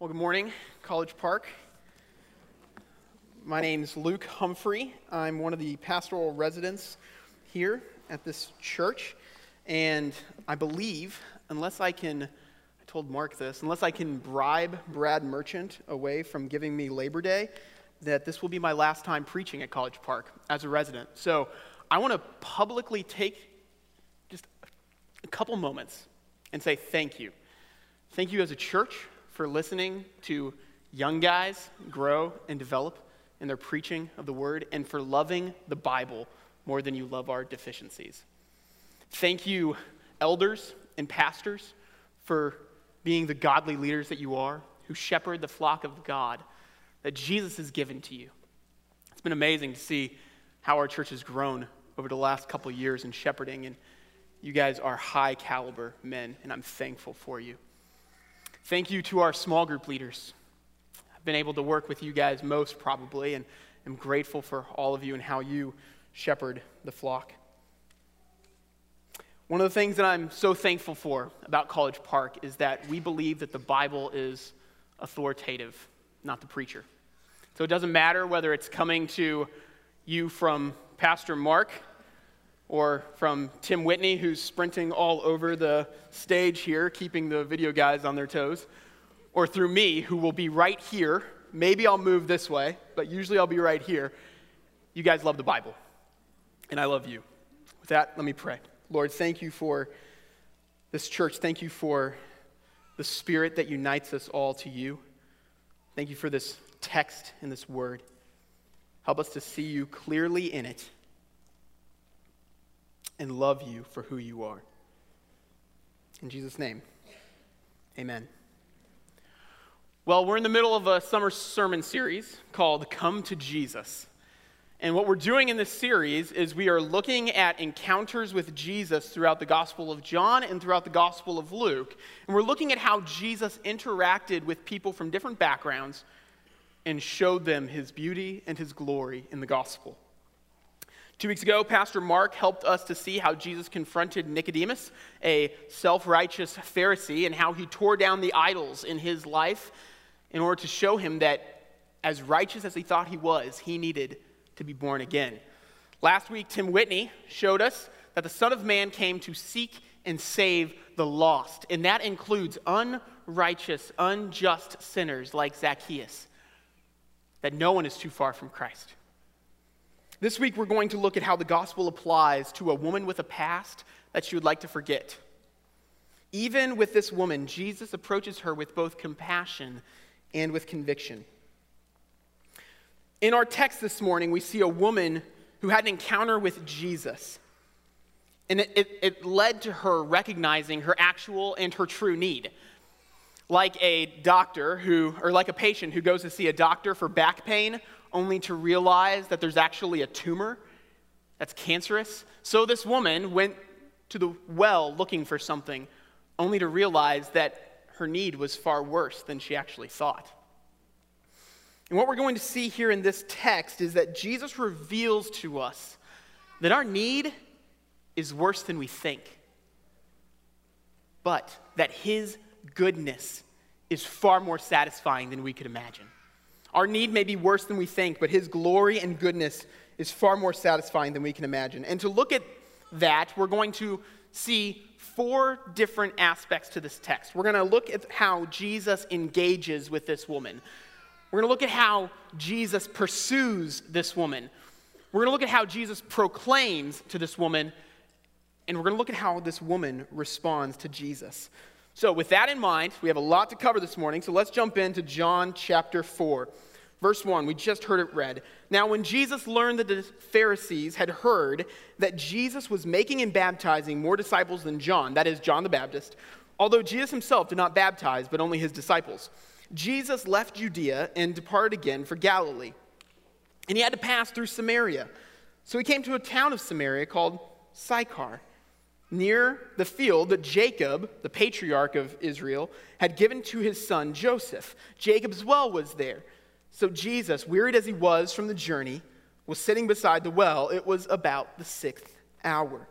Well, good morning, College Park. My name is Luke Humphrey. I'm one of the pastoral residents here at this church. And I believe, unless I can, I told Mark this, unless I can bribe Brad Merchant away from giving me Labor Day, that this will be my last time preaching at College Park as a resident. So I want to publicly take just a couple moments and say thank you. Thank you as a church for listening to young guys grow and develop in their preaching of the word and for loving the Bible more than you love our deficiencies. Thank you, elders and pastors, for being the godly leaders that you are, who shepherd the flock of God that Jesus has given to you. It's been amazing to see how our church has grown over the last couple years in shepherding, and you guys are high caliber men, and I'm thankful for you. Thank you to our small group leaders. I've been able to work with you guys most probably, and I'm grateful for all of you and how you shepherd the flock. One of the things that I'm so thankful for about College Park is that we believe that the Bible is authoritative, not the preacher. So it doesn't matter whether it's coming to you from Pastor Mark or from Tim Whitney, who's sprinting all over the stage here, keeping the video guys on their toes, or through me, who will be right here. Maybe I'll move this way, but usually I'll be right here. You guys love the Bible, and I love you. With that, let me pray. Lord, thank you for this church. Thank you for the spirit that unites us all to you. Thank you for this text and this word. Help us to see you clearly in it and love you for who you are. In Jesus' name, amen. Well, we're in the middle of a summer sermon series called Come to Jesus. And what we're doing in this series is we are looking at encounters with Jesus throughout the Gospel of John and throughout the Gospel of Luke. And we're looking at how Jesus interacted with people from different backgrounds and showed them his beauty and his glory in the Gospel. Two weeks ago, Pastor Mark helped us to see how Jesus confronted Nicodemus, a self righteous Pharisee, and how he tore down the idols in his life in order to show him that, as righteous as he thought he was, he needed to be born again. Last week, Tim Whitney showed us that the Son of Man came to seek and save the lost, and that includes unrighteous, unjust sinners like Zacchaeus, that no one is too far from Christ. This week, we're going to look at how the gospel applies to a woman with a past that she would like to forget. Even with this woman, Jesus approaches her with both compassion and with conviction. In our text this morning, we see a woman who had an encounter with Jesus. And it, it, it, led to her recognizing her actual and her true need. Like a doctor who, or like a patient who goes to see a doctor for back pain only to realize that there's actually a tumor that's cancerous. So this woman went to the well looking for something, only to realize that her need was far worse than she actually thought. And what we're going to see here in this text is that Jesus reveals to us that our need is worse than we think, but that his goodness is far more satisfying than we could imagine. Our need may be worse than we think, but His glory and goodness is far more satisfying than we can imagine. And to look at that, we're going to see four different aspects to this text. We're going to look at how Jesus engages with this woman. We're going to look at how Jesus pursues this woman. We're going to look at how Jesus proclaims to this woman. And we're going to look at how this woman responds to Jesus. So, with that in mind, we have a lot to cover this morning, so let's jump into John chapter 4. Verse 1, we just heard it read. Now, when Jesus learned that the Pharisees had heard that Jesus was making and baptizing more disciples than John, that is, John the Baptist, although Jesus himself did not baptize, but only his disciples, Jesus left Judea and departed again for Galilee. And he had to pass through Samaria. So he came to a town of Samaria called Sychar near the field that Jacob, the patriarch of Israel, had given to his son Joseph. Jacob's well was there. So Jesus, wearied as he was from the journey, was sitting beside the well. It was about the sixth hour.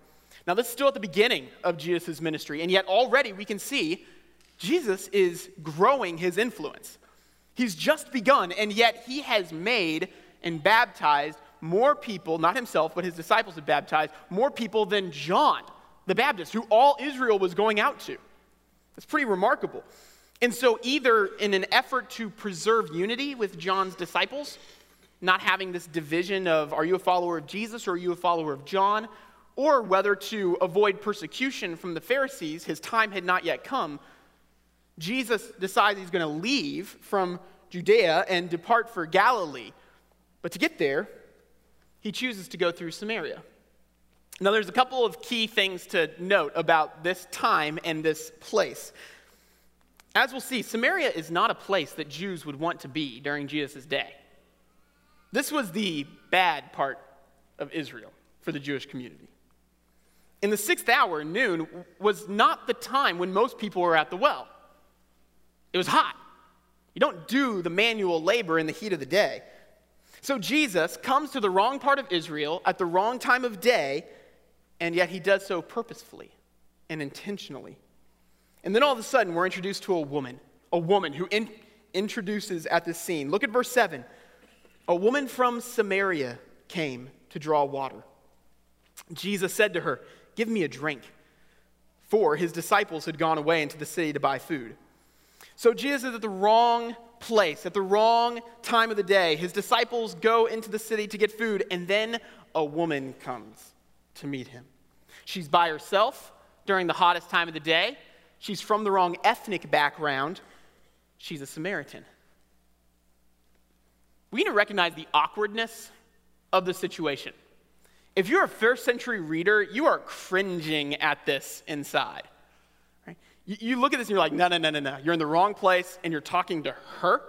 Now, this is still at the beginning of Jesus' ministry, and yet already we can see Jesus is growing his influence. He's just begun, and yet he has made and baptized more people, not himself, but his disciples have baptized, more people than John the Baptist, who all Israel was going out to. That's pretty remarkable. And so, either in an effort to preserve unity with John's disciples, not having this division of are you a follower of Jesus or are you a follower of John, or whether to avoid persecution from the Pharisees, his time had not yet come, Jesus decides he's going to leave from Judea and depart for Galilee. But to get there, he chooses to go through Samaria. Now, there's a couple of key things to note about this time and this place. As we'll see, Samaria is not a place that Jews would want to be during Jesus' day. This was the bad part of Israel for the Jewish community. In the sixth hour, noon, was not the time when most people were at the well. It was hot. You don't do the manual labor in the heat of the day. So Jesus comes to the wrong part of Israel at the wrong time of day, and yet he does so purposefully and intentionally. And then all of a sudden, we're introduced to a woman, a woman who in, introduces at this scene. Look at verse 7. A woman from Samaria came to draw water. Jesus said to her, Give me a drink. For his disciples had gone away into the city to buy food. So Jesus is at the wrong place, at the wrong time of the day. His disciples go into the city to get food, and then a woman comes to meet him. She's by herself during the hottest time of the day. She's from the wrong ethnic background. She's a Samaritan. We need to recognize the awkwardness of the situation. If you're a first century reader, you are cringing at this inside. Right? You, you look at this and you're like, no, no, no, no, no. You're in the wrong place and you're talking to her,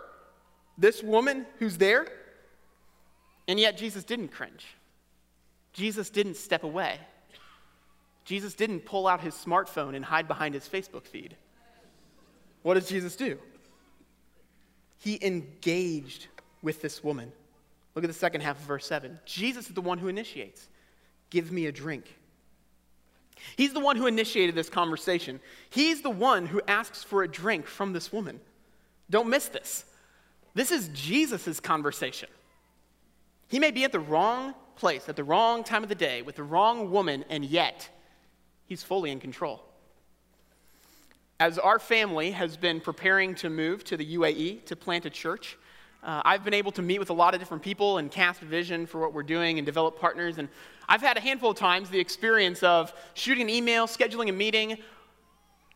this woman who's there. And yet Jesus didn't cringe. Jesus didn't step away. Jesus didn't pull out his smartphone and hide behind his Facebook feed. What does Jesus do? He engaged with this woman. Look at the second half of verse 7. Jesus is the one who initiates. Give me a drink. He's the one who initiated this conversation. He's the one who asks for a drink from this woman. Don't miss this. This is Jesus' conversation. He may be at the wrong place, at the wrong time of the day, with the wrong woman, and yet he's fully in control. As our family has been preparing to move to the UAE to plant a church, uh, I've been able to meet with a lot of different people and cast vision for what we're doing and develop partners. And I've had a handful of times the experience of shooting an email, scheduling a meeting,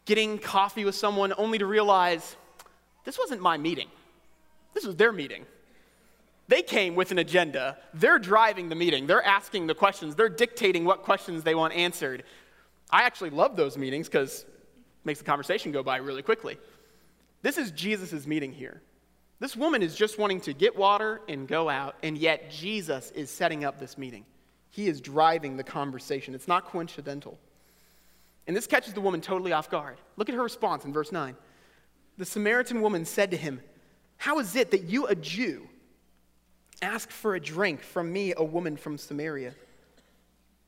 getting coffee with someone, only to realize this wasn't my meeting. This was their meeting. They came with an agenda. They're driving the meeting. They're asking the questions. They're dictating what questions they want answered. I actually love those meetings because it makes the conversation go by really quickly. This is Jesus' meeting here. This woman is just wanting to get water and go out, and yet Jesus is setting up this meeting. He is driving the conversation. It's not coincidental. And this catches the woman totally off guard. Look at her response in verse 9. The Samaritan woman said to him, How is it that you, a Jew, ask for a drink from me, a woman from Samaria?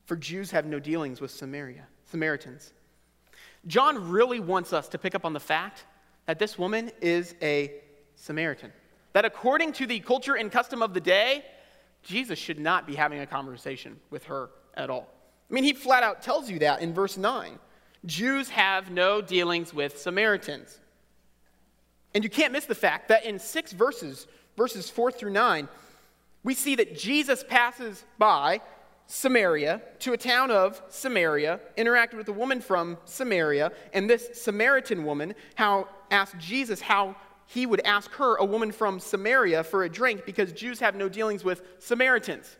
For Jews have no dealings with Samaria, Samaritans. John really wants us to pick up on the fact that this woman is a Samaritan. That according to the culture and custom of the day, Jesus should not be having a conversation with her at all. I mean, he flat out tells you that in verse 9. Jews have no dealings with Samaritans. And you can't miss the fact that in six verses, verses 4 through 9, we see that Jesus passes by Samaria to a town of Samaria, interacted with a woman from Samaria, and this Samaritan woman how asked Jesus how he would ask her, a woman from Samaria, for a drink because Jews have no dealings with Samaritans.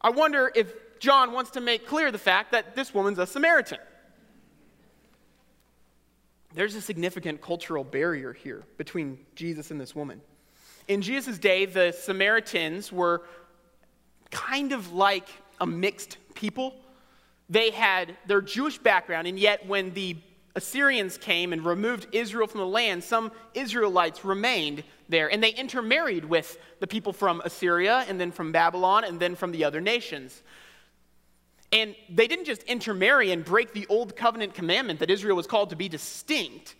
I wonder if John wants to make clear the fact that this woman's a Samaritan. There's a significant cultural barrier here between Jesus and this woman. In Jesus' day, the Samaritans were kind of like a mixed people. They had their Jewish background, and yet when the Assyrians came and removed Israel from the land, some Israelites remained there, and they intermarried with the people from Assyria, and then from Babylon, and then from the other nations. And they didn't just intermarry and break the old covenant commandment that Israel was called to be distinct.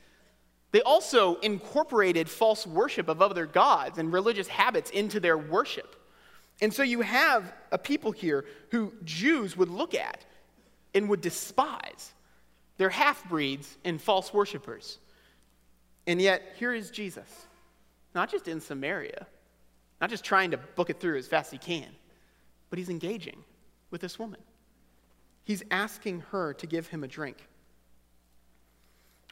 They also incorporated false worship of other gods and religious habits into their worship. And so you have a people here who Jews would look at and would despise. They're half breeds and false worshippers. And yet, here is Jesus, not just in Samaria, not just trying to book it through as fast as he can, but he's engaging with this woman. He's asking her to give him a drink.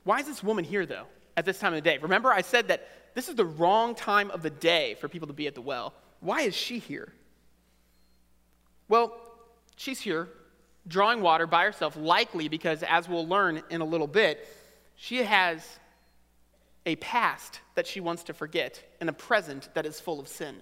Why is this woman here, though, at this time of the day? Remember, I said that this is the wrong time of the day for people to be at the well. Why is she here? Well, she's here drawing water by herself, likely because, as we'll learn in a little bit, she has a past that she wants to forget and a present that is full of sin.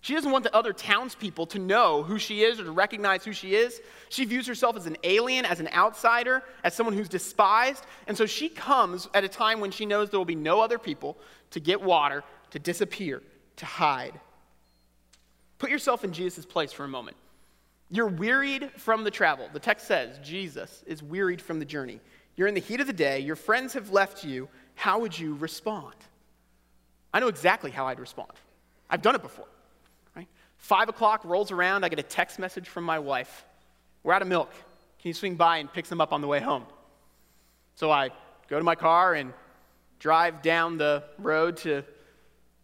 She doesn't want the other townspeople to know who she is or to recognize who she is. She views herself as an alien, as an outsider, as someone who's despised. And so she comes at a time when she knows there will be no other people to get water, to disappear, to hide. Put yourself in Jesus' place for a moment. You're wearied from the travel. The text says Jesus is wearied from the journey. You're in the heat of the day, your friends have left you. How would you respond? I know exactly how I'd respond. I've done it before. Five o'clock rolls around, I get a text message from my wife. We're out of milk. Can you swing by and pick some up on the way home? So I go to my car and drive down the road to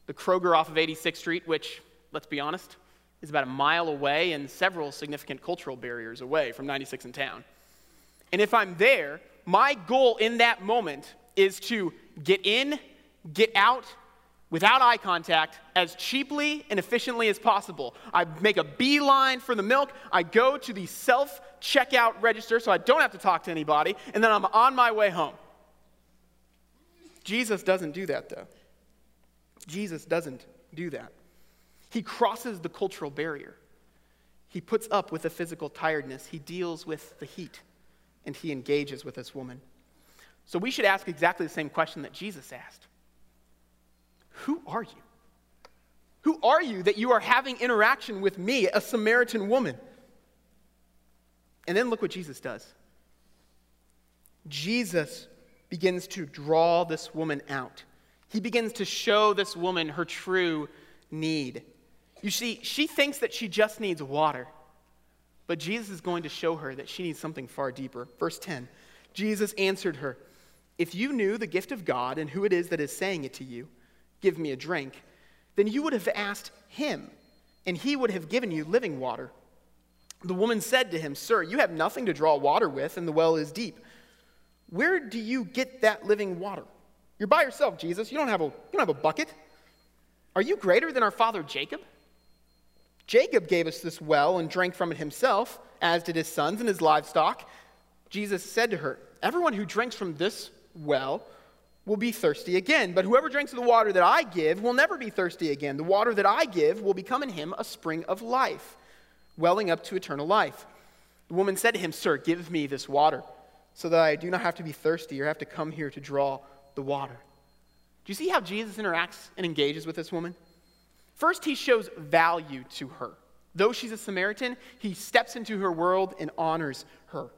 the Kroger off of 86th Street, which, let's be honest, is about a mile away and several significant cultural barriers away from 96 in town. And if I'm there, my goal in that moment is to get in, get out, without eye contact as cheaply and efficiently as possible. I make a beeline for the milk. I go to the self checkout register so I don't have to talk to anybody, and then I'm on my way home. Jesus doesn't do that, though. Jesus doesn't do that. He crosses the cultural barrier. He puts up with the physical tiredness. He deals with the heat, and he engages with this woman. So we should ask exactly the same question that Jesus asked who are you? Who are you that you are having interaction with me, a Samaritan woman? And then look what Jesus does. Jesus begins to draw this woman out. He begins to show this woman her true need. You see, she thinks that she just needs water, but Jesus is going to show her that she needs something far deeper. Verse 10 Jesus answered her, If you knew the gift of God and who it is that is saying it to you, Give me a drink, then you would have asked him, and he would have given you living water. The woman said to him, Sir, you have nothing to draw water with, and the well is deep. Where do you get that living water? You're by yourself, Jesus. You don't have a, you don't have a bucket. Are you greater than our father Jacob? Jacob gave us this well and drank from it himself, as did his sons and his livestock. Jesus said to her, Everyone who drinks from this well will be thirsty again. But whoever drinks of the water that I give will never be thirsty again. The water that I give will become in him a spring of life, welling up to eternal life. The woman said to him, Sir, give me this water, so that I do not have to be thirsty or have to come here to draw the water. Do you see how Jesus interacts and engages with this woman? First, he shows value to her. Though she's a Samaritan, he steps into her world and honors her.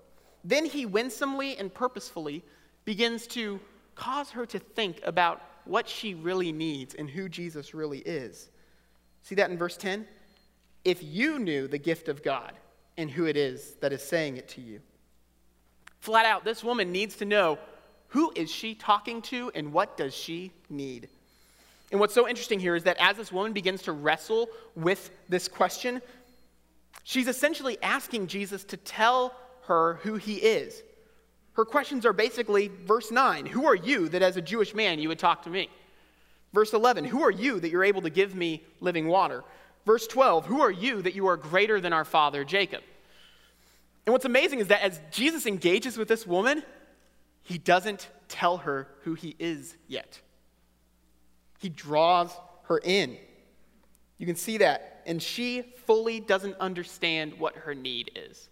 Then he winsomely and purposefully begins to cause her to think about what she really needs and who Jesus really is. See that in verse 10? If you knew the gift of God and who it is that is saying it to you. Flat out, this woman needs to know who is she talking to and what does she need? And what's so interesting here is that as this woman begins to wrestle with this question, she's essentially asking Jesus to tell her who he is. Her questions are basically verse 9 Who are you that as a Jewish man you would talk to me? Verse 11 Who are you that you're able to give me living water? Verse 12 Who are you that you are greater than our father Jacob? And what's amazing is that as Jesus engages with this woman, he doesn't tell her who he is yet. He draws her in. You can see that. And she fully doesn't understand what her need is.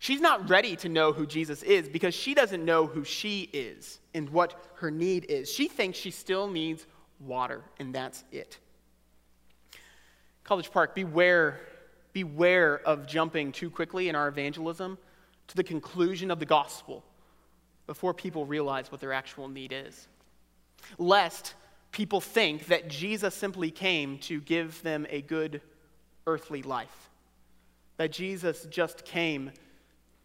She's not ready to know who Jesus is because she doesn't know who she is and what her need is. She thinks she still needs water, and that's it. College Park, beware beware of jumping too quickly in our evangelism to the conclusion of the gospel before people realize what their actual need is. Lest people think that Jesus simply came to give them a good earthly life, that Jesus just came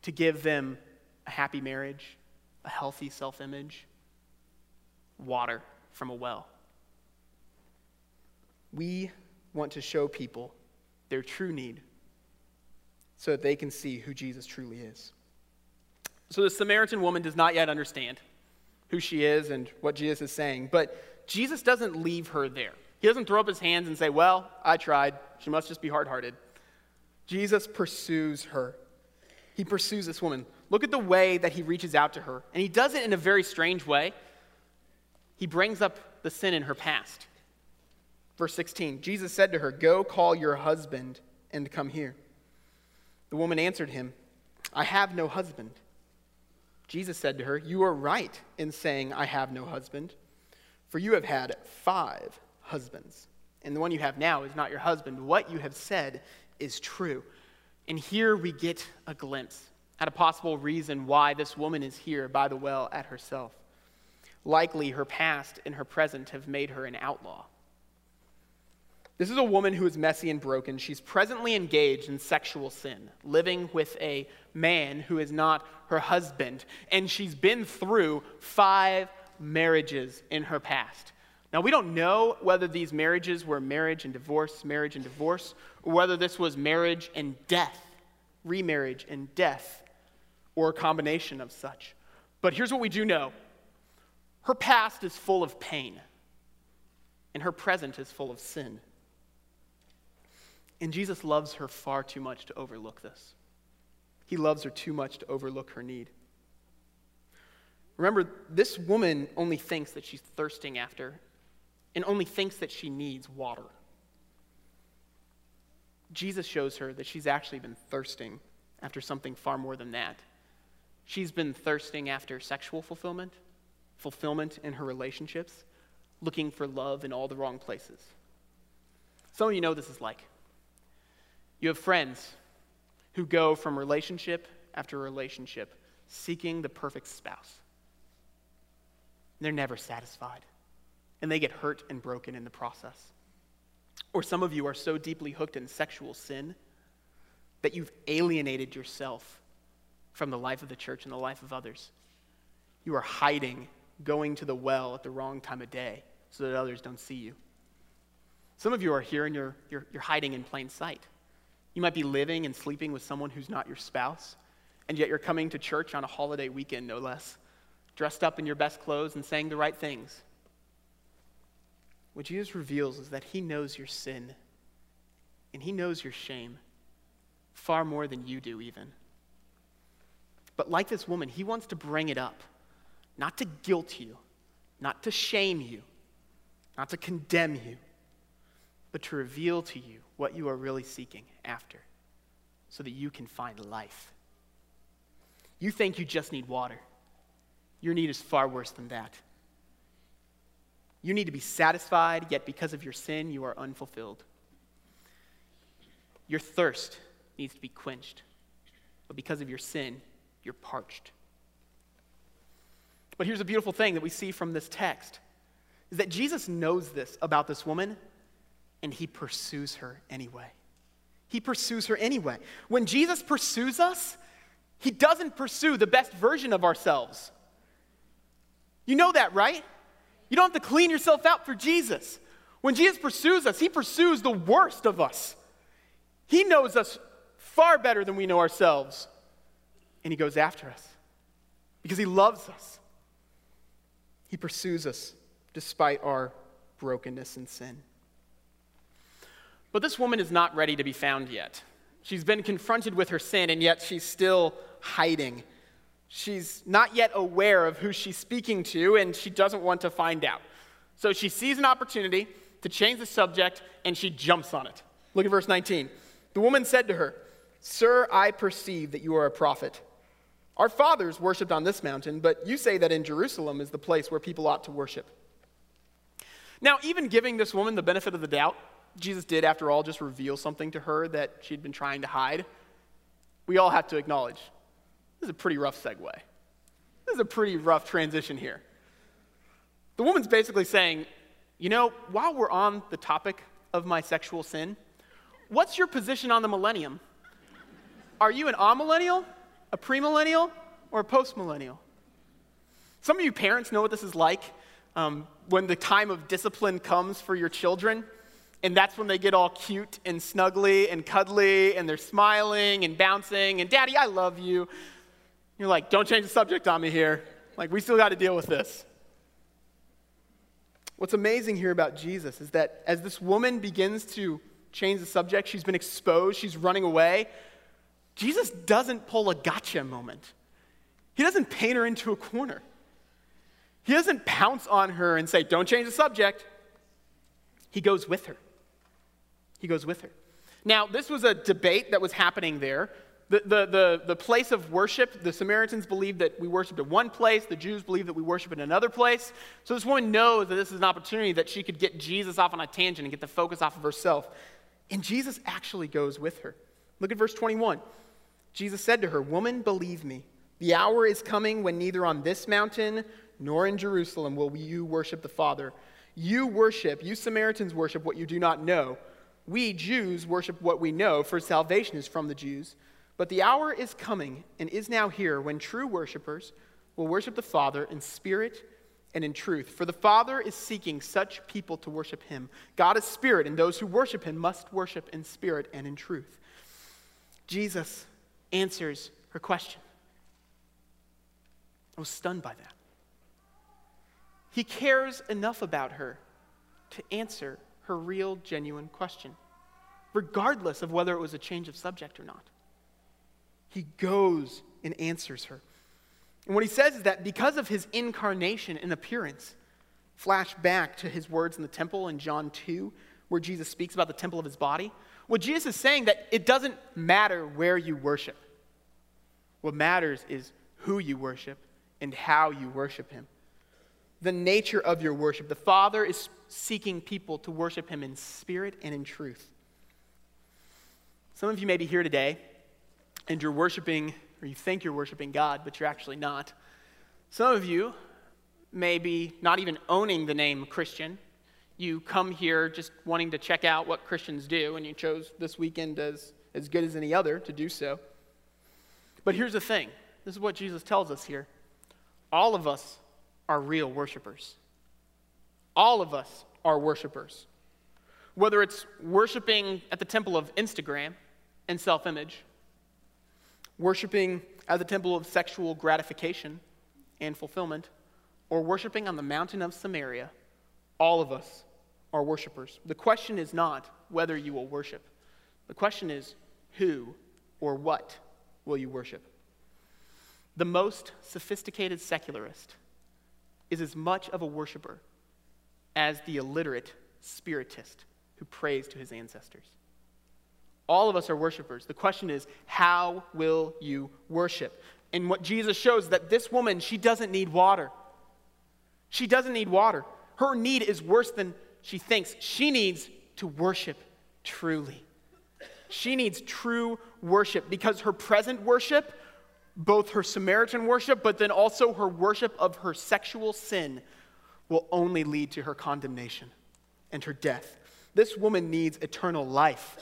to give them a happy marriage, a healthy self image, water from a well. We want to show people their true need so that they can see who Jesus truly is. So the Samaritan woman does not yet understand who she is and what Jesus is saying, but Jesus doesn't leave her there. He doesn't throw up his hands and say, Well, I tried. She must just be hard hearted. Jesus pursues her. He pursues this woman. Look at the way that he reaches out to her. And he does it in a very strange way. He brings up the sin in her past. Verse 16 Jesus said to her, Go call your husband and come here. The woman answered him, I have no husband. Jesus said to her, You are right in saying, I have no husband, for you have had five husbands, and the one you have now is not your husband. What you have said is true. And here we get a glimpse at a possible reason why this woman is here by the well at herself. Likely, her past and her present have made her an outlaw. This is a woman who is messy and broken. She's presently engaged in sexual sin, living with a man who is not her husband, and she's been through five marriages in her past. Now, we don't know whether these marriages were marriage and divorce, marriage and divorce, or whether this was marriage and death, remarriage and death, or a combination of such. But here's what we do know her past is full of pain, and her present is full of sin. And Jesus loves her far too much to overlook this. He loves her too much to overlook her need. Remember, this woman only thinks that she's thirsting after and only thinks that she needs water. Jesus shows her that she's actually been thirsting after something far more than that. She's been thirsting after sexual fulfillment, fulfillment in her relationships, looking for love in all the wrong places. Some of you know this is like. You have friends who go from relationship after relationship seeking the perfect spouse. They're never satisfied, and they get hurt and broken in the process. Or some of you are so deeply hooked in sexual sin that you've alienated yourself from the life of the church and the life of others. You are hiding, going to the well at the wrong time of day so that others don't see you. Some of you are here and you're, you're, you're hiding in plain sight. You might be living and sleeping with someone who's not your spouse, and yet you're coming to church on a holiday weekend, no less, dressed up in your best clothes and saying the right things. What Jesus reveals is that He knows your sin, and He knows your shame far more than you do, even. But like this woman, He wants to bring it up, not to guilt you, not to shame you, not to condemn you, but to reveal to you what you are really seeking after so that you can find life. You think you just need water. Your need is far worse than that. You need to be satisfied, yet because of your sin, you are unfulfilled. Your thirst needs to be quenched, but because of your sin, you're parched. But here's a beautiful thing that we see from this text is that Jesus knows this about this woman and he pursues her anyway. He pursues her anyway. When Jesus pursues us, he doesn't pursue the best version of ourselves. You know that, right? You don't have to clean yourself out for Jesus. When Jesus pursues us, he pursues the worst of us. He knows us far better than we know ourselves. And he goes after us because he loves us. He pursues us despite our brokenness and sin. But this woman is not ready to be found yet. She's been confronted with her sin, and yet she's still hiding. She's not yet aware of who she's speaking to, and she doesn't want to find out. So she sees an opportunity to change the subject, and she jumps on it. Look at verse 19. The woman said to her, Sir, I perceive that you are a prophet. Our fathers worshipped on this mountain, but you say that in Jerusalem is the place where people ought to worship. Now, even giving this woman the benefit of the doubt, Jesus did, after all, just reveal something to her that she'd been trying to hide, we all have to acknowledge this is a pretty rough segue. This is a pretty rough transition here. The woman's basically saying, you know, while we're on the topic of my sexual sin, what's your position on the millennium? Are you an amillennial, a premillennial, or a postmillennial? Some of you parents know what this is like um, when the time of discipline comes for your children. And that's when they get all cute and snuggly and cuddly and they're smiling and bouncing and, Daddy, I love you. You're like, don't change the subject on me here. Like, we still got to deal with this. What's amazing here about Jesus is that as this woman begins to change the subject, she's been exposed, she's running away. Jesus doesn't pull a gotcha moment, he doesn't paint her into a corner. He doesn't pounce on her and say, Don't change the subject. He goes with her. He goes with her. Now, this was a debate that was happening there. The, the, the, the, place of worship, the Samaritans believed that we worship at one place, the Jews believed that we worship in another place. So this woman knows that this is an opportunity that she could get Jesus off on a tangent and get the focus off of herself. And Jesus actually goes with her. Look at verse 21. Jesus said to her, Woman, believe me, the hour is coming when neither on this mountain nor in Jerusalem will you worship the Father. You worship, you Samaritans worship what you do not know we Jews worship what we know, for salvation is from the Jews. But the hour is coming and is now here when true worshipers will worship the Father in spirit and in truth. For the Father is seeking such people to worship him. God is spirit, and those who worship him must worship in spirit and in truth. Jesus answers her question. I was stunned by that. He cares enough about her to answer her real, genuine question, regardless of whether it was a change of subject or not. He goes and answers her. And what he says is that because of his incarnation and appearance, flash back to his words in the temple in John 2, where Jesus speaks about the temple of his body. What Jesus is saying that it doesn't matter where you worship. What matters is who you worship and how you worship him the nature of your worship. The Father is seeking people to worship Him in spirit and in truth. Some of you may be here today and you're worshiping, or you think you're worshiping God, but you're actually not. Some of you may be not even owning the name Christian. You come here just wanting to check out what Christians do, and you chose this weekend as, as good as any other to do so. But here's the thing this is what Jesus tells us here. All of us are real worshipers. All of us are worshipers. Whether it's worshiping at the temple of Instagram and self image, worshiping at the temple of sexual gratification and fulfillment, or worshiping on the mountain of Samaria, all of us are worshipers. The question is not whether you will worship, the question is who or what will you worship? The most sophisticated secularist is as much of a worshiper as the illiterate spiritist who prays to his ancestors. All of us are worshipers. The question is, how will you worship? And what Jesus shows that this woman, she doesn't need water. She doesn't need water. Her need is worse than she thinks. She needs to worship truly. She needs true worship because her present worship both her Samaritan worship, but then also her worship of her sexual sin will only lead to her condemnation and her death. This woman needs eternal life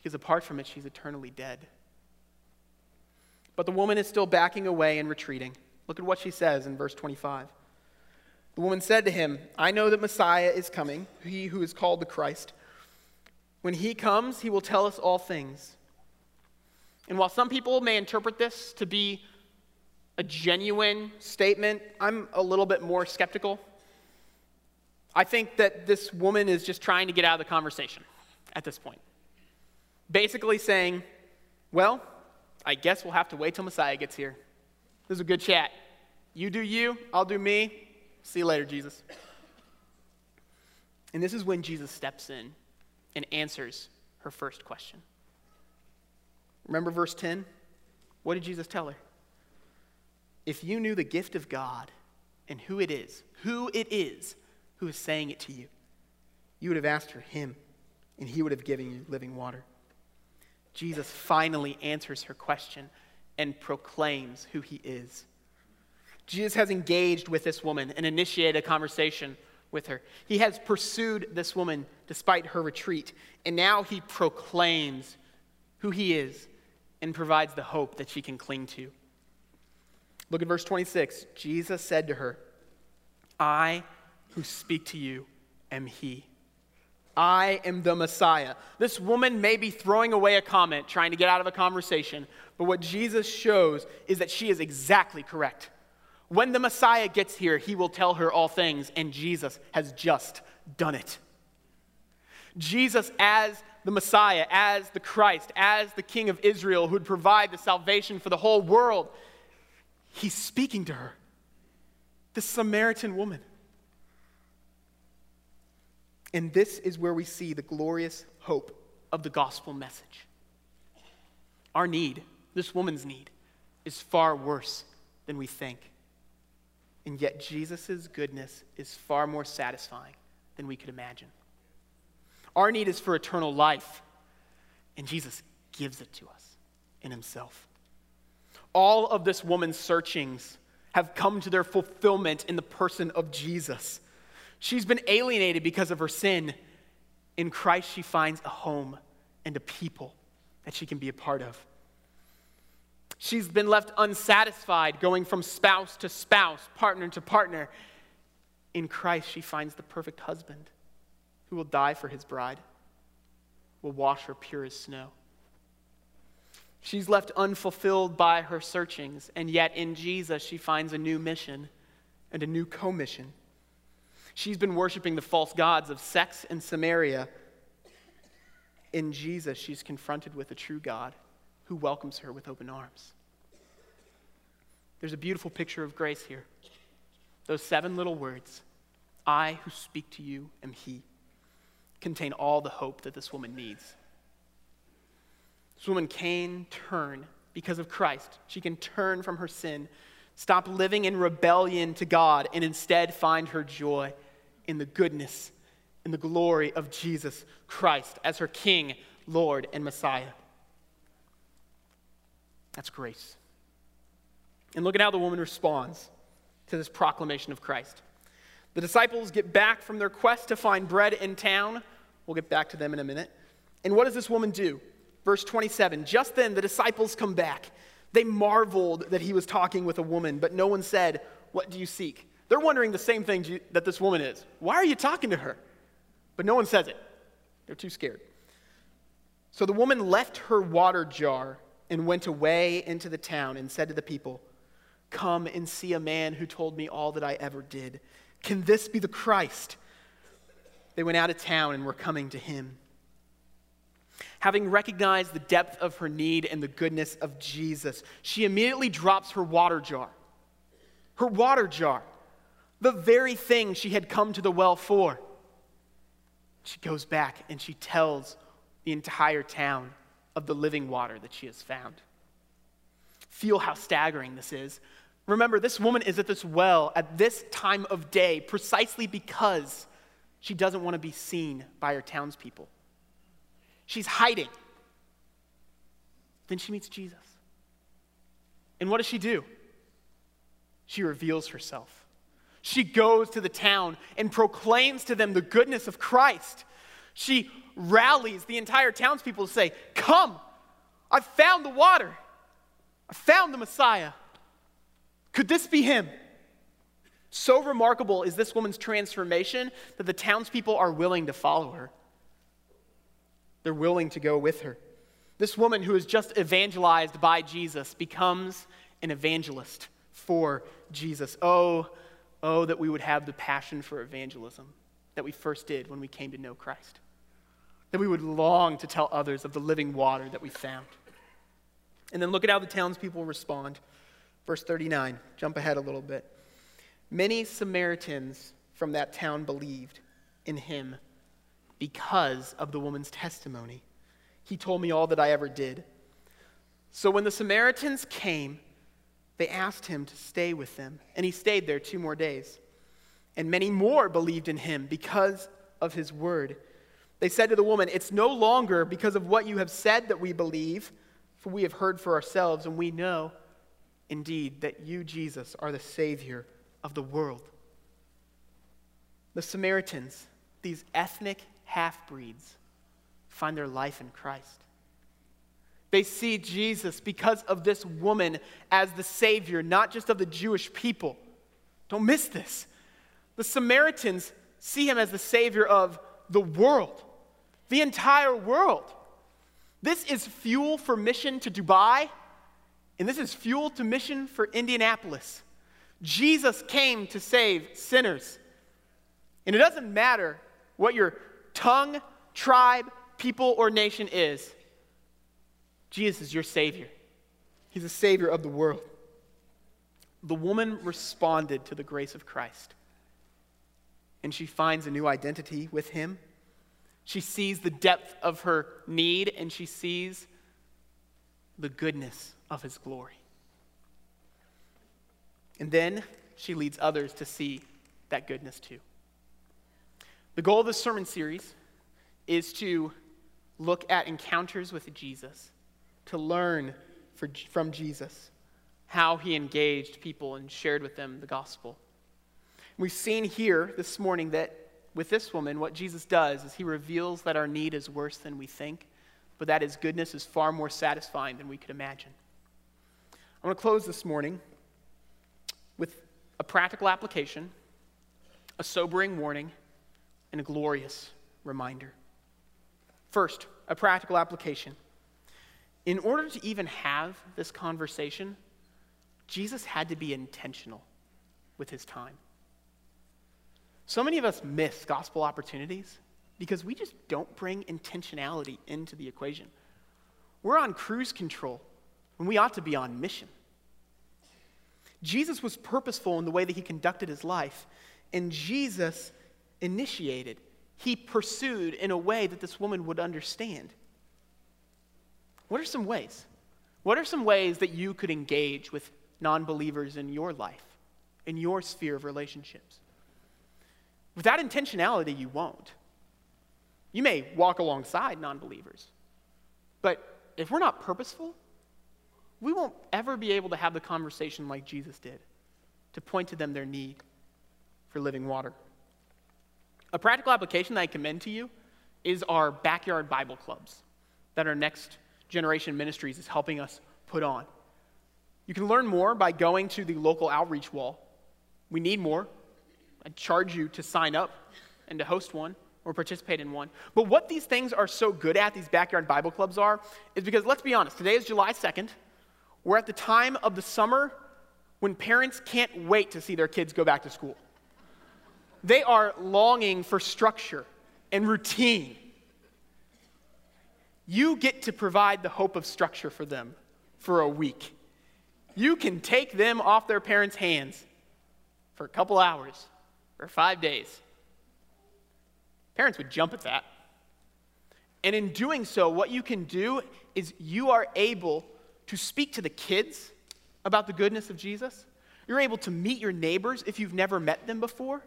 because apart from it, she's eternally dead. But the woman is still backing away and retreating. Look at what she says in verse 25. The woman said to him, I know that Messiah is coming, he who is called the Christ. When he comes, he will tell us all things. And while some people may interpret this to be a genuine statement, I'm a little bit more skeptical. I think that this woman is just trying to get out of the conversation at this point. Basically saying, well, I guess we'll have to wait till Messiah gets here. This is a good chat. You do you, I'll do me. See you later, Jesus. And this is when Jesus steps in and answers her first question. Remember verse 10? What did Jesus tell her? If you knew the gift of God and who it is, who it is who is saying it to you, you would have asked for him, and he would have given you living water. Jesus finally answers her question and proclaims who he is. Jesus has engaged with this woman and initiated a conversation with her. He has pursued this woman despite her retreat, and now he proclaims who he is and provides the hope that she can cling to. Look at verse 26. Jesus said to her, I who speak to you am he. I am the Messiah. This woman may be throwing away a comment, trying to get out of a conversation, but what Jesus shows is that she is exactly correct. When the Messiah gets here, he will tell her all things, and Jesus has just done it. Jesus, as the Messiah, as the Christ, as the King of Israel who would provide the salvation for the whole world, he's speaking to her, this Samaritan woman. And this is where we see the glorious hope of the gospel message. Our need, this woman's need, is far worse than we think. And yet, Jesus' goodness is far more satisfying than we could imagine. Our need is for eternal life, and Jesus gives it to us in Himself. All of this woman's searchings have come to their fulfillment in the person of Jesus. She's been alienated because of her sin. In Christ, she finds a home and a people that she can be a part of. She's been left unsatisfied, going from spouse to spouse, partner to partner. In Christ, she finds the perfect husband who will die for his bride, will wash her pure as snow. She's left unfulfilled by her searchings, and yet in Jesus, she finds a new mission and a new commission. She's been worshiping the false gods of sex and Samaria. In Jesus, she's confronted with a true God who welcomes her with open arms. There's a beautiful picture of grace here. Those seven little words, I who speak to you am He, contain all the hope that this woman needs. This woman can turn because of Christ. She can turn from her sin, stop living in rebellion to God, and instead find her joy in the goodness and the glory of Jesus Christ as her King, Lord, and Messiah. That's grace. And look at how the woman responds to this proclamation of Christ. The disciples get back from their quest to find bread in town. We'll get back to them in a minute. And what does this woman do? Verse 27 Just then the disciples come back. They marveled that he was talking with a woman, but no one said, What do you seek? They're wondering the same thing that this woman is. Why are you talking to her? But no one says it. They're too scared. So the woman left her water jar and went away into the town and said to the people, Come and see a man who told me all that I ever did. Can this be the Christ? They went out of town and were coming to him. Having recognized the depth of her need and the goodness of Jesus, she immediately drops her water jar. Her water jar, the very thing she had come to the well for. She goes back and she tells the entire town of the living water that she has found. Feel how staggering this is. Remember, this woman is at this well at this time of day precisely because she doesn't want to be seen by her townspeople. She's hiding. Then she meets Jesus. And what does she do? She reveals herself. She goes to the town and proclaims to them the goodness of Christ. She rallies the entire townspeople to say, Come, I've found the water. I found the Messiah. Could this be him? So remarkable is this woman's transformation that the townspeople are willing to follow her. They're willing to go with her. This woman who is just evangelized by Jesus becomes an evangelist for Jesus. Oh, oh, that we would have the passion for evangelism that we first did when we came to know Christ. That we would long to tell others of the living water that we found. And then look at how the townspeople respond. Verse 39, jump ahead a little bit. Many Samaritans from that town believed in him because of the woman's testimony. He told me all that I ever did. So when the Samaritans came, they asked him to stay with them, and he stayed there two more days. And many more believed in him because of his word. They said to the woman, It's no longer because of what you have said that we believe, for we have heard for ourselves, and we know indeed that you, Jesus, are the Savior of the world. The Samaritans, these ethnic half breeds, find their life in Christ. They see Jesus because of this woman as the Savior, not just of the Jewish people. Don't miss this. The Samaritans see him as the Savior of the world, the entire world. This is fuel for mission to Dubai, and this is fuel to mission for Indianapolis. Jesus came to save sinners. And it doesn't matter what your tongue, tribe, people, or nation is, Jesus is your Savior. He's the Savior of the world. The woman responded to the grace of Christ, and she finds a new identity with Him. She sees the depth of her need, and she sees the goodness of His glory. And then she leads others to see that goodness too. The goal of this sermon series is to look at encounters with Jesus, to learn for, from Jesus how he engaged people and shared with them the gospel. We've seen here this morning that with this woman, what Jesus does is he reveals that our need is worse than we think, but that his goodness is far more satisfying than we could imagine. I want to close this morning with a practical application, a sobering warning, and a glorious reminder. First, a practical application. In order to even have this conversation, Jesus had to be intentional with his time. So many of us miss gospel opportunities because we just don't bring intentionality into the equation. We're on cruise control when we ought to be on mission. Jesus was purposeful in the way that he conducted his life, and Jesus initiated he pursued in a way that this woman would understand. What are some ways? What are some ways that you could engage with non believers in your life, in your sphere of relationships? Without intentionality, you won't. You may walk alongside non believers, but if we're not purposeful, we won't ever be able to have the conversation like Jesus did to point to them their need for living water. A practical application that I commend to you is our backyard Bible clubs that are next generation ministries is helping us put on. You can learn more by going to the local outreach wall. We need more. I charge you to sign up and to host one or participate in one. But what these things are so good at, these backyard Bible clubs are, is because let's be honest, today is July 2nd. We're at the time of the summer when parents can't wait to see their kids go back to school. They are longing for structure and routine. You get to provide the hope of structure for them for a week. You can take them off their parents' hands for a couple hours or five days. Parents would jump at that. And in doing so, what you can do is you are able to speak to the kids about the goodness of Jesus. You're able to meet your neighbors if you've never met them before.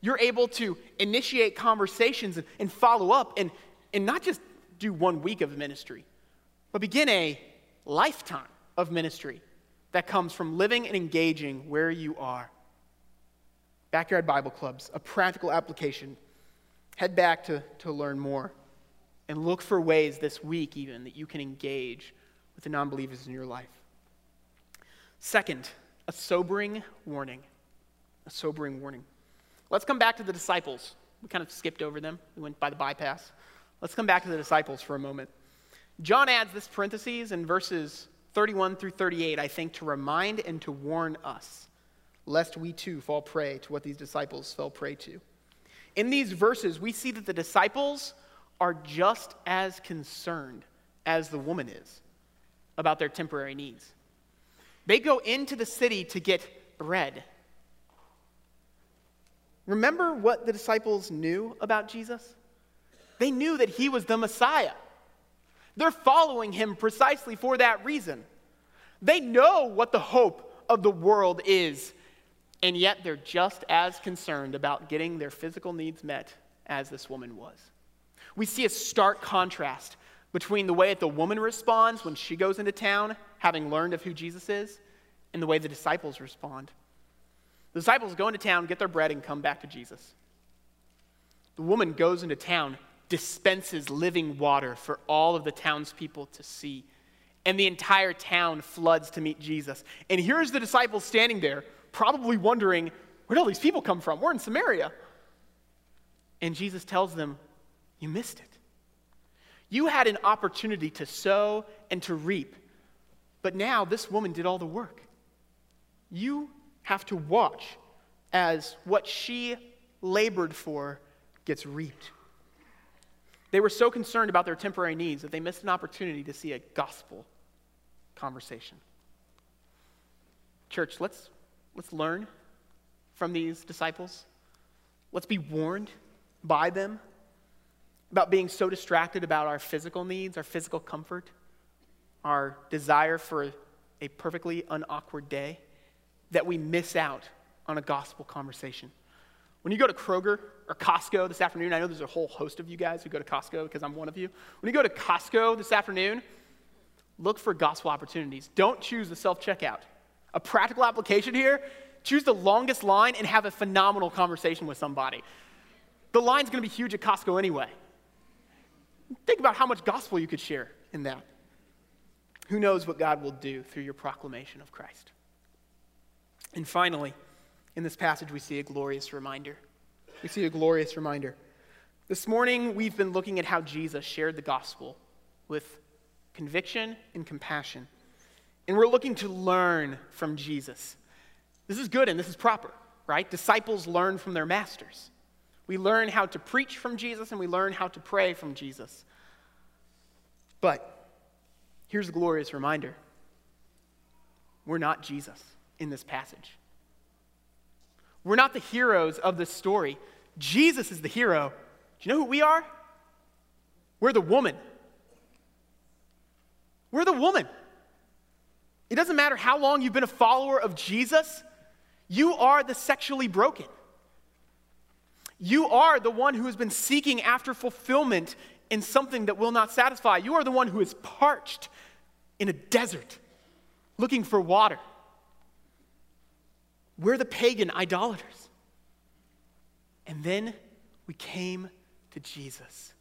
You're able to initiate conversations and, and follow up and, and not just do one week of ministry, but begin a lifetime of ministry that comes from living and engaging where you are. Backyard Bible Clubs, a practical application. Head back to, to learn more and look for ways this week, even, that you can engage with the non believers in your life. Second, a sobering warning. A sobering warning. Let's come back to the disciples. We kind of skipped over them, we went by the bypass. Let's come back to the disciples for a moment. John adds this parentheses in verses 31 through 38, I think, to remind and to warn us, lest we too fall prey to what these disciples fell prey to. In these verses, we see that the disciples are just as concerned as the woman is about their temporary needs. They go into the city to get bread Remember what the disciples knew about Jesus? They knew that he was the Messiah. They're following him precisely for that reason. They know what the hope of the world is, and yet they're just as concerned about getting their physical needs met as this woman was. We see a stark contrast between the way that the woman responds when she goes into town, having learned of who Jesus is, and the way the disciples respond. The disciples go into town, get their bread, and come back to Jesus. The woman goes into town, dispenses living water for all of the townspeople to see, and the entire town floods to meet Jesus. And here's the disciples standing there, probably wondering, where'd all these people come from? We're in Samaria. And Jesus tells them, You missed it. You had an opportunity to sow and to reap, but now this woman did all the work. You have to watch as what she labored for gets reaped. They were so concerned about their temporary needs that they missed an opportunity to see a gospel conversation. Church, let's, let's learn from these disciples. Let's be warned by them about being so distracted about our physical needs, our physical comfort, our desire for a perfectly unawkward day, that we miss out on a gospel conversation. When you go to Kroger or Costco this afternoon, I know there's a whole host of you guys who go to Costco because I'm one of you. When you go to Costco this afternoon, look for gospel opportunities. Don't choose the self checkout. A practical application here choose the longest line and have a phenomenal conversation with somebody. The line's going to be huge at Costco anyway. Think about how much gospel you could share in that. Who knows what God will do through your proclamation of Christ? And finally, in this passage, we see a glorious reminder. We see a glorious reminder. This morning, we've been looking at how Jesus shared the gospel with conviction and compassion. And we're looking to learn from Jesus. This is good and this is proper, right? Disciples learn from their masters. We learn how to preach from Jesus and we learn how to pray from Jesus. But here's a glorious reminder we're not Jesus in this passage. We're not the heroes of this story. Jesus is the hero. Do you know who we are? We're the woman. We're the woman. It doesn't matter how long you've been a follower of Jesus, you are the sexually broken. You are the one who has been seeking after fulfillment in something that will not satisfy. You are the one who is parched in a desert looking for water. We're the pagan idolaters. And then we came to Jesus.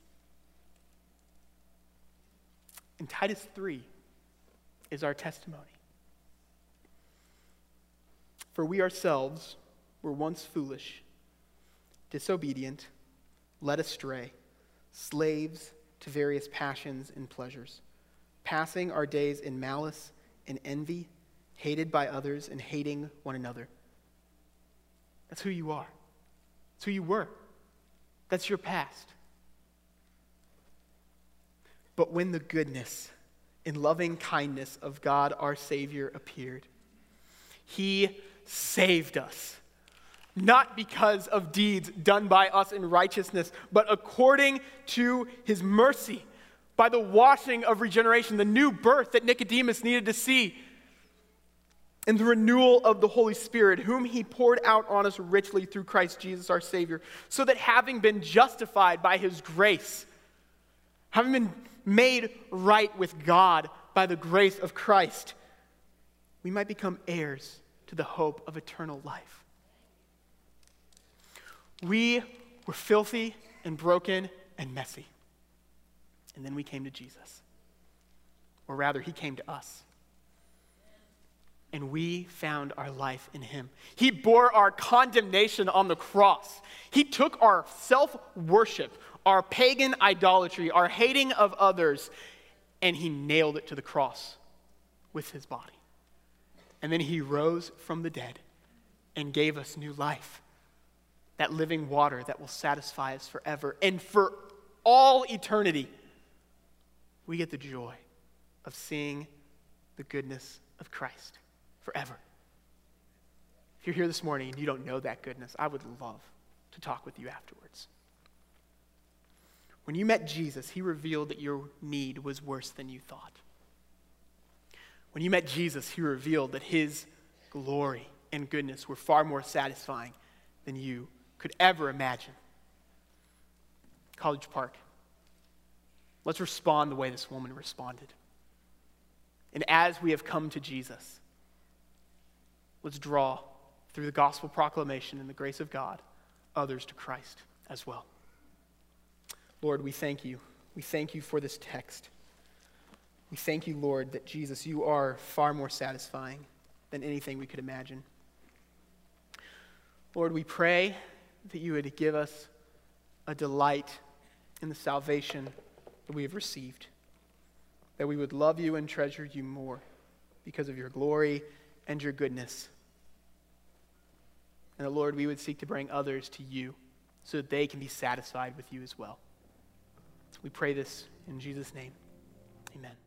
And Titus 3 is our testimony. For we ourselves were once foolish disobedient, led astray, slaves to various passions and pleasures, passing our days in malice and envy, hated by others and hating one another. That's who you are. That's who you were. That's your past. But when the goodness and loving kindness of God our Savior appeared, He saved us not because of deeds done by us in righteousness, but according to his mercy, by the washing of regeneration, the new birth that Nicodemus needed to see, and the renewal of the Holy Spirit, whom he poured out on us richly through Christ Jesus our Savior, so that having been justified by his grace, having been made right with God by the grace of Christ, we might become heirs to the hope of eternal life. We were filthy and broken and messy. And then we came to Jesus. Or rather, he came to us. And we found our life in him. He bore our condemnation on the cross. He took our self worship, our pagan idolatry, our hating of others, and he nailed it to the cross with his body. And then he rose from the dead and gave us new life that living water that will satisfy us forever. And for all eternity, we get the joy of seeing the goodness of Christ forever. If you're here this morning and you don't know that goodness, I would love to talk with you afterwards. When you met Jesus, he revealed that your need was worse than you thought. When you met Jesus, he revealed that his glory and goodness were far more satisfying than you could ever imagine. College Park. Let's respond the way this woman responded. And as we have come to Jesus, let's draw through the gospel proclamation and the grace of God others to Christ as well. Lord, we thank you. We thank you for this text. We thank you, Lord, that Jesus, you are far more satisfying than anything we could imagine. Lord, we pray that you would give us a delight in the salvation that we have received, that we would love you and treasure you more because of your glory and your goodness. And that, Lord, we would seek to bring others to you so that they can be satisfied with you as well. We pray this in Jesus' name. Amen.